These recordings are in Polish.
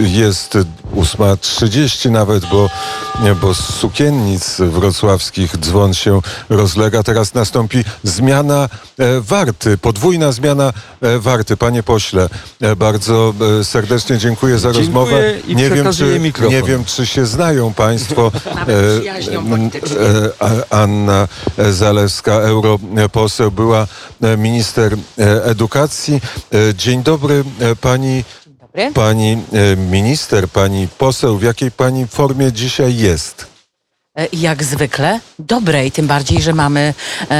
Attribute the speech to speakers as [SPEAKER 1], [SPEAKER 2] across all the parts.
[SPEAKER 1] jest 8.30 nawet, bo, bo z sukiennic wrocławskich dzwon się rozlega. Teraz nastąpi zmiana e, warty, podwójna zmiana e, warty. Panie pośle, e, bardzo serdecznie dziękuję za
[SPEAKER 2] dziękuję
[SPEAKER 1] rozmowę.
[SPEAKER 2] I
[SPEAKER 1] nie, wiem, czy,
[SPEAKER 2] mikrofon.
[SPEAKER 1] nie wiem, czy się znają Państwo.
[SPEAKER 3] e,
[SPEAKER 1] Anna Zalewska, europoseł, była minister edukacji. Dzień dobry Pani
[SPEAKER 3] dobry.
[SPEAKER 1] Pani e, minister, pani poseł, w jakiej pani formie dzisiaj jest?
[SPEAKER 3] E, Jak zwykle dobrej, tym bardziej, że mamy e,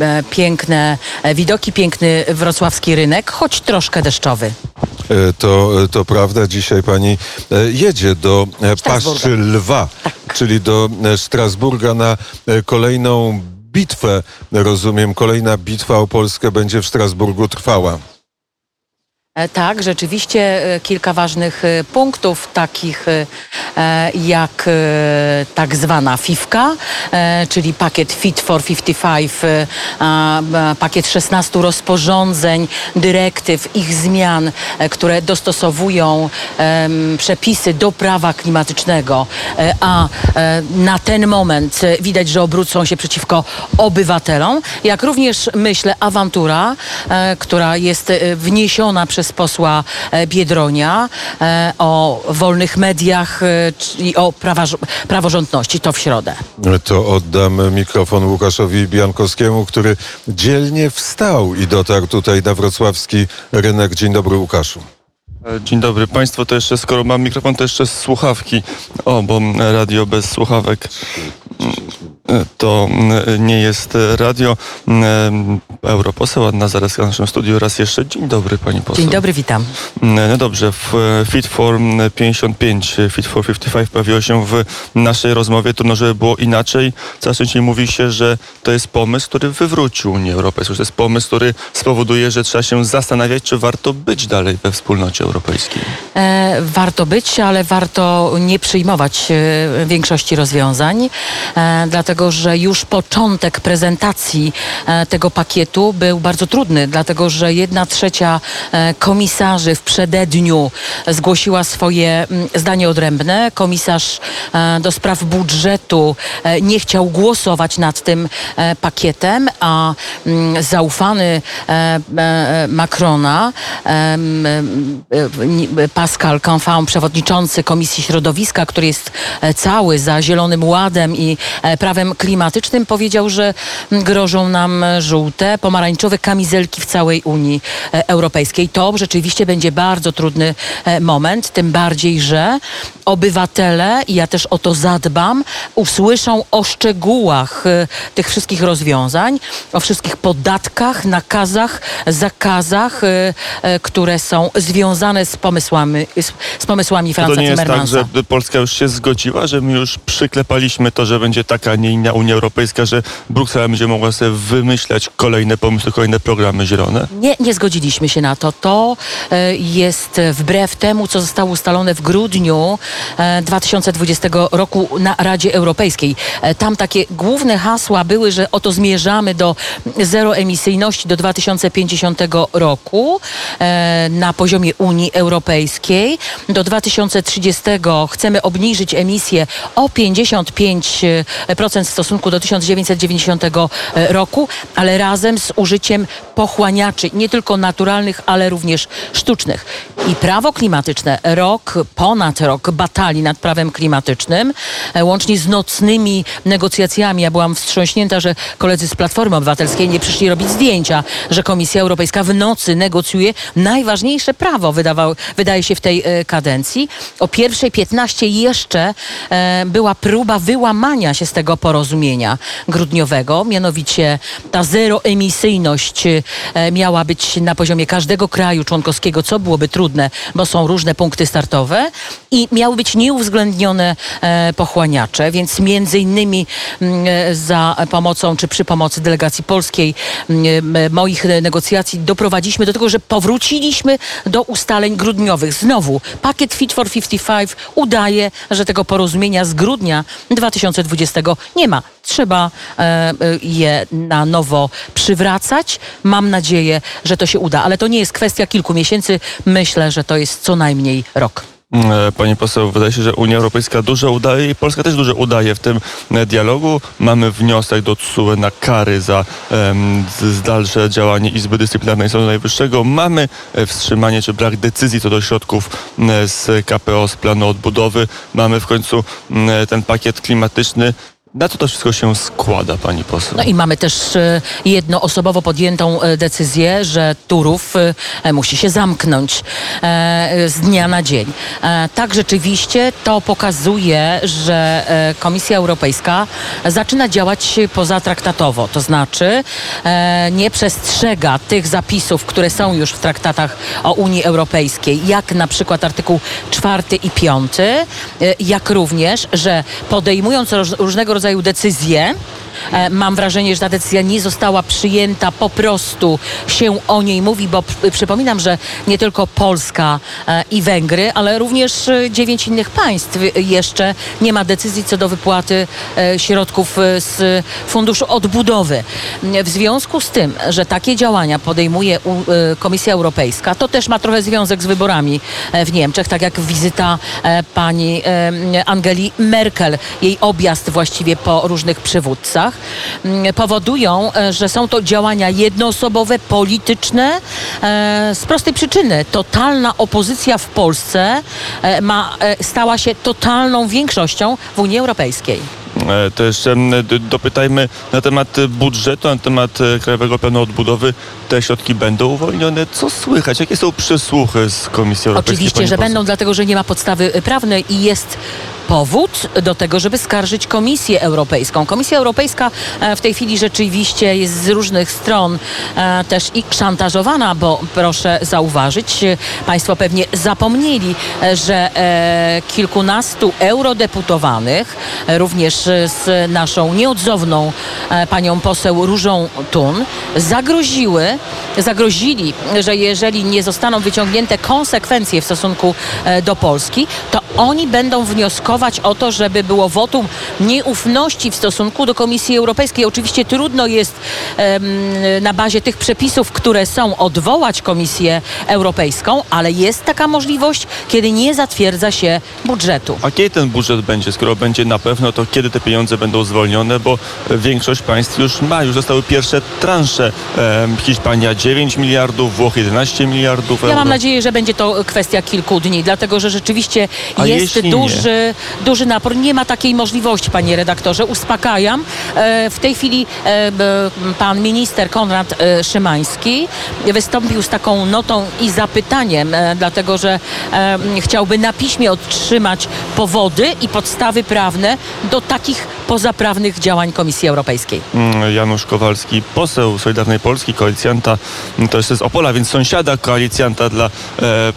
[SPEAKER 3] e, piękne e, widoki, piękny wrocławski rynek, choć troszkę deszczowy.
[SPEAKER 1] To, to prawda, dzisiaj pani jedzie do. Paszczy Lwa, czyli do Strasburga na kolejną bitwę. Rozumiem, kolejna bitwa o Polskę będzie w Strasburgu trwała.
[SPEAKER 3] E, Tak, rzeczywiście e, kilka ważnych e, punktów, takich jak tak zwana FIFKA, czyli pakiet Fit for 55, e, a, a, pakiet 16 rozporządzeń, dyrektyw, ich zmian, które dostosowują przepisy do prawa klimatycznego, a na ten moment widać, że obrócą się przeciwko obywatelom, jak również myślę awantura, która jest wniesiona przez posła e, Biedronia e, o wolnych mediach e, i o prawa, praworządności. To w środę.
[SPEAKER 1] To oddam mikrofon Łukaszowi Biankowskiemu, który dzielnie wstał i dotarł tutaj na wrocławski rynek. Dzień dobry, Łukaszu.
[SPEAKER 2] Dzień dobry Państwu, to jeszcze skoro mam mikrofon, to jeszcze słuchawki. O, bo radio bez słuchawek to mm, nie jest e, radio. Mm, Europoseł Anna Zaleska w naszym studiu. Raz jeszcze dzień dobry Pani poseł.
[SPEAKER 3] Dzień dobry, witam.
[SPEAKER 2] Mm, No dobrze, w e, Fit for 55, e, Fit for 55 pojawiło się w naszej rozmowie. Trudno, żeby było inaczej. Coraz częściej mówi się, że to jest pomysł, który wywrócił Unię Europejską. To jest pomysł, który spowoduje, że trzeba się zastanawiać, czy warto być dalej we wspólnocie europejskiej.
[SPEAKER 3] E, warto być, ale warto nie przyjmować e, większości rozwiązań, e, dlatego że już początek prezentacji e, tego pakietu był bardzo trudny, dlatego że jedna trzecia e, komisarzy w przededniu zgłosiła swoje mm, zdanie odrębne. Komisarz e, do spraw budżetu nie chciał głosować nad tym pakietem, a mm, zaufany Macrona, Pascal Canfin, przewodniczący Komisji Środowiska, który jest cały za Zielonym Ładem i e, klimatycznym, powiedział, że grożą nam żółte, pomarańczowe kamizelki w całej Unii e, Europejskiej. To rzeczywiście będzie bardzo trudny e, moment, tym bardziej, że obywatele, i ja też o to zadbam, usłyszą o szczegółach e, tych wszystkich rozwiązań, o wszystkich podatkach, nakazach, zakazach, które są związane z pomysłami, z, pomysłami
[SPEAKER 2] To
[SPEAKER 3] Franza
[SPEAKER 2] nie jest tak, że Polska już się zgodziła, że my już przyklepaliśmy to, że będzie taka, nie inna Unia Europejska, że Bruksela będzie mogła sobie wymyślać kolejne pomysły, kolejne programy zielone?
[SPEAKER 3] Nie, nie zgodziliśmy się na to. To e, jest wbrew temu, co zostało ustalone w grudniu e, 2020 roku na Radzie Europejskiej. E, Tam takie główne hasła były, że oto zmierzamy do zeroemisyjności do 2050 roku e, na poziomie Unii Europejskiej. Do 2030 chcemy obniżyć emisję o 55% w stosunku do 1990 roku, ale razem z użyciem pochłaniaczy, nie tylko naturalnych, ale również sztucznych. I prawo klimatyczne, rok, ponad rok batalii nad prawem klimatycznym, e, łącznie z nocnymi negocjacjami. Ja byłam wstrząśnięta, że koledzy z Platformy Obywatelskiej nie przyszli robić zdjęcia, że Komisja Europejska w nocy negocjuje najważniejsze prawo, wydawał, wydaje się w tej e, kadencji. O pierwszej 15 jeszcze e, była próba wyłamania się z tego porozumienia grudniowego, mianowicie ta zeroemisyjność e, miała być na poziomie każdego kraju członkowskiego, co byłoby trudne, bo są różne punkty startowe i miały być nieuwzględnione e, pochłaniacze, więc między innymi mm, e, za pomocą czy przy pomocy delegacji polskiej mm, moich negocjacji doprowadziliśmy do tego, że powróciliśmy do ustaleń grudniowych. Znowu pakiet Fit for 55 udaje, że tego porozumienia z grudnia 2020 nie ma. Trzeba e, e, je na nowo przywracać. Mam nadzieję, że to się uda, ale to nie jest kwestia kilku miesięcy. Myślę, że to jest co najmniej rok.
[SPEAKER 2] E, Pani poseł, wydaje się, że Unia Europejska dużo udaje i Polska też dużo udaje w tym dialogu. Mamy wniosek do TSUE na kary za em, z- dalsze działanie Izby Dyscyplinarnej Sądu Najwyższego. Mamy wstrzymanie czy brak decyzji co do środków z KPO, z planu odbudowy. Mamy w końcu ten pakiet klimatyczny. Na co to wszystko się składa, pani poseł?
[SPEAKER 3] No i mamy też e, jednoosobowo podjętą e, decyzję, że Turów e, musi się zamknąć z dnia na dzień. Tak rzeczywiście to pokazuje, że Komisja Europejska zaczyna działać pozatraktatowo, to znaczy nie przestrzega tych zapisów, które są już w traktatach o Unii Europejskiej, jak na przykład artykuł 4 i 5, e, jak również, że podejmując różnego rodzaju decyzje, E, Mam wrażenie, że ta decyzja nie została przyjęta, po prostu się o niej mówi, bo pr- przypominam, że nie tylko Polska e, i Węgry, ale również e, dziewięć innych państw e, jeszcze nie ma decyzji co do wypłaty e, środków e, z Funduszu Odbudowy. W związku z tym, że takie działania podejmuje e, Komisja Europejska, to też ma trochę związek z wyborami e, w Niemczech, tak jak wizyta e, pani e, Angeli Merkel, jej objazd właściwie po różnych przywódcach, m, powodują, e, że są to działania jednoosobowe, polityczne, e, z prostej przyczyny. Totalna opozycja w Polsce e, ma, stała się totalną większością w Unii Europejskiej.
[SPEAKER 2] To jeszcze dopytajmy na temat budżetu, na temat Krajowego Planu Odbudowy. Te środki będą uwolnione. Co słychać? Jakie są przesłuchy z Komisji Europejskiej?
[SPEAKER 3] Oczywiście, że będą, dlatego że nie ma podstawy prawnej i jest powód do tego, żeby skarżyć Komisję Europejską. Komisja Europejska e, w tej chwili rzeczywiście jest z różnych stron e, też i szantażowana, bo proszę zauważyć, e, Państwo pewnie zapomnieli, że kilkunastu eurodeputowanych, również z naszą nieodzowną panią poseł Różą Tun, zagroziły, zagrozili, że jeżeli nie zostaną wyciągnięte konsekwencje w stosunku do Polski, to oni będą wnioskować o to, żeby było wotum nieufności w stosunku do Komisji Europejskiej. Oczywiście trudno jest na bazie tych przepisów, które są, odwołać Komisję Europejską, ale jest taka możliwość, kiedy nie zatwierdza się budżetu.
[SPEAKER 2] A kiedy ten budżet będzie? Skoro będzie na pewno, to kiedy te pieniądze będą zwolnione? Bo e, większość państw już ma, już zostały pierwsze transze. Hiszpania 9 miliardów, Włochy 11 miliardów
[SPEAKER 3] Ja
[SPEAKER 2] euro.
[SPEAKER 3] mam nadzieję, że będzie to kwestia kilku dni, dlatego że rzeczywiście
[SPEAKER 2] A
[SPEAKER 3] jest duży, duży napór. Nie ma takiej możliwości, panie redaktorze. Uspokajam. E, W tej chwili e, pan minister Konrad e, Szymański wystąpił z taką notą i zapytaniem, dlatego że chciałby na piśmie otrzymać powody i podstawy prawne do takich pozaprawnych działań Komisji Europejskiej.
[SPEAKER 2] Mm, Janusz Kowalski, poseł Solidarnej Polski, koalicjanta, mm, to jest z Opola, więc sąsiada koalicjanta dla e,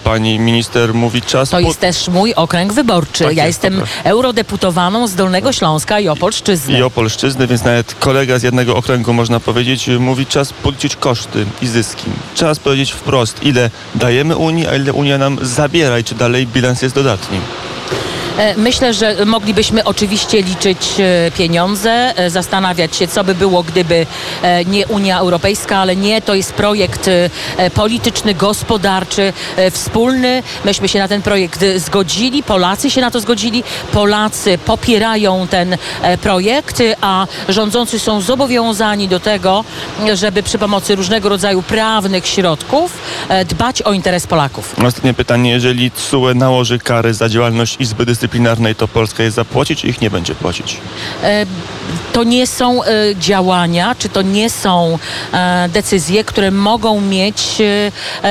[SPEAKER 2] pani minister mówi czas.
[SPEAKER 3] To
[SPEAKER 2] po-
[SPEAKER 3] jest też mój okręg wyborczy.
[SPEAKER 2] Tak
[SPEAKER 3] ja
[SPEAKER 2] jest,
[SPEAKER 3] jestem
[SPEAKER 2] dobra.
[SPEAKER 3] eurodeputowaną z Dolnego Śląska i Opolszczyzny.
[SPEAKER 2] i Opolszczyzny, więc nawet kolega z jednego okręgu, można powiedzieć, mówi czas policzyć koszty i zyski. Czas powiedzieć wprost, ile dajemy Unii, a ile Unia nam zabiera i czy dalej bilans jest dodatni.
[SPEAKER 3] E, Myślę, że moglibyśmy oczywiście liczyć e, pieniądze, e, zastanawiać się, co by było, gdyby nie Unia Europejska, ale nie, to jest projekt polityczny, gospodarczy, wspólny. Myśmy się na ten projekt zgodzili, Polacy się na to zgodzili, Polacy popierają ten projekt, a rządzący są zobowiązani do tego, żeby przy pomocy różnego rodzaju prawnych środków dbać o interes Polaków.
[SPEAKER 2] Ostatnie pytanie, jeżeli TSUE nałoży kary za działalność Izby Dyscyplinarnej, to Polska je zapłaci, czy ich nie będzie płacić?
[SPEAKER 3] E, to nie są e, działania, czy to nie są e, decyzje, które mogą mieć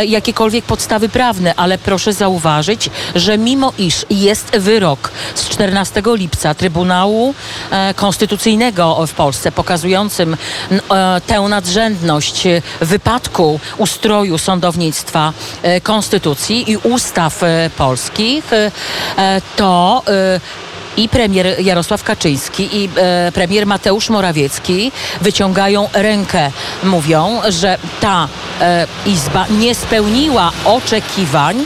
[SPEAKER 3] jakiekolwiek podstawy prawne, ale proszę zauważyć, że mimo iż jest wyrok z 14 lipca Trybunału Konstytucyjnego w Polsce pokazującym tę nadrzędność wypadku ustroju sądownictwa Konstytucji i ustaw polskich, e, to e, i premier Jarosław Kaczyński i e, premier Mateusz Morawiecki wyciągają rękę. Mówią, że ta e, izba nie spełniła oczekiwań,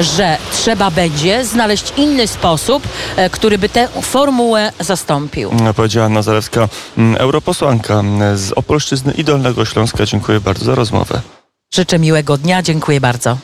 [SPEAKER 3] że trzeba będzie znaleźć inny sposób, który by tę formułę zastąpił.
[SPEAKER 2] Powiedziała Anna Zalewska, mm, europosłanka z Opolszczyzny i Dolnego Śląska. Dziękuję bardzo za rozmowę.
[SPEAKER 3] Życzę miłego dnia, dziękuję bardzo.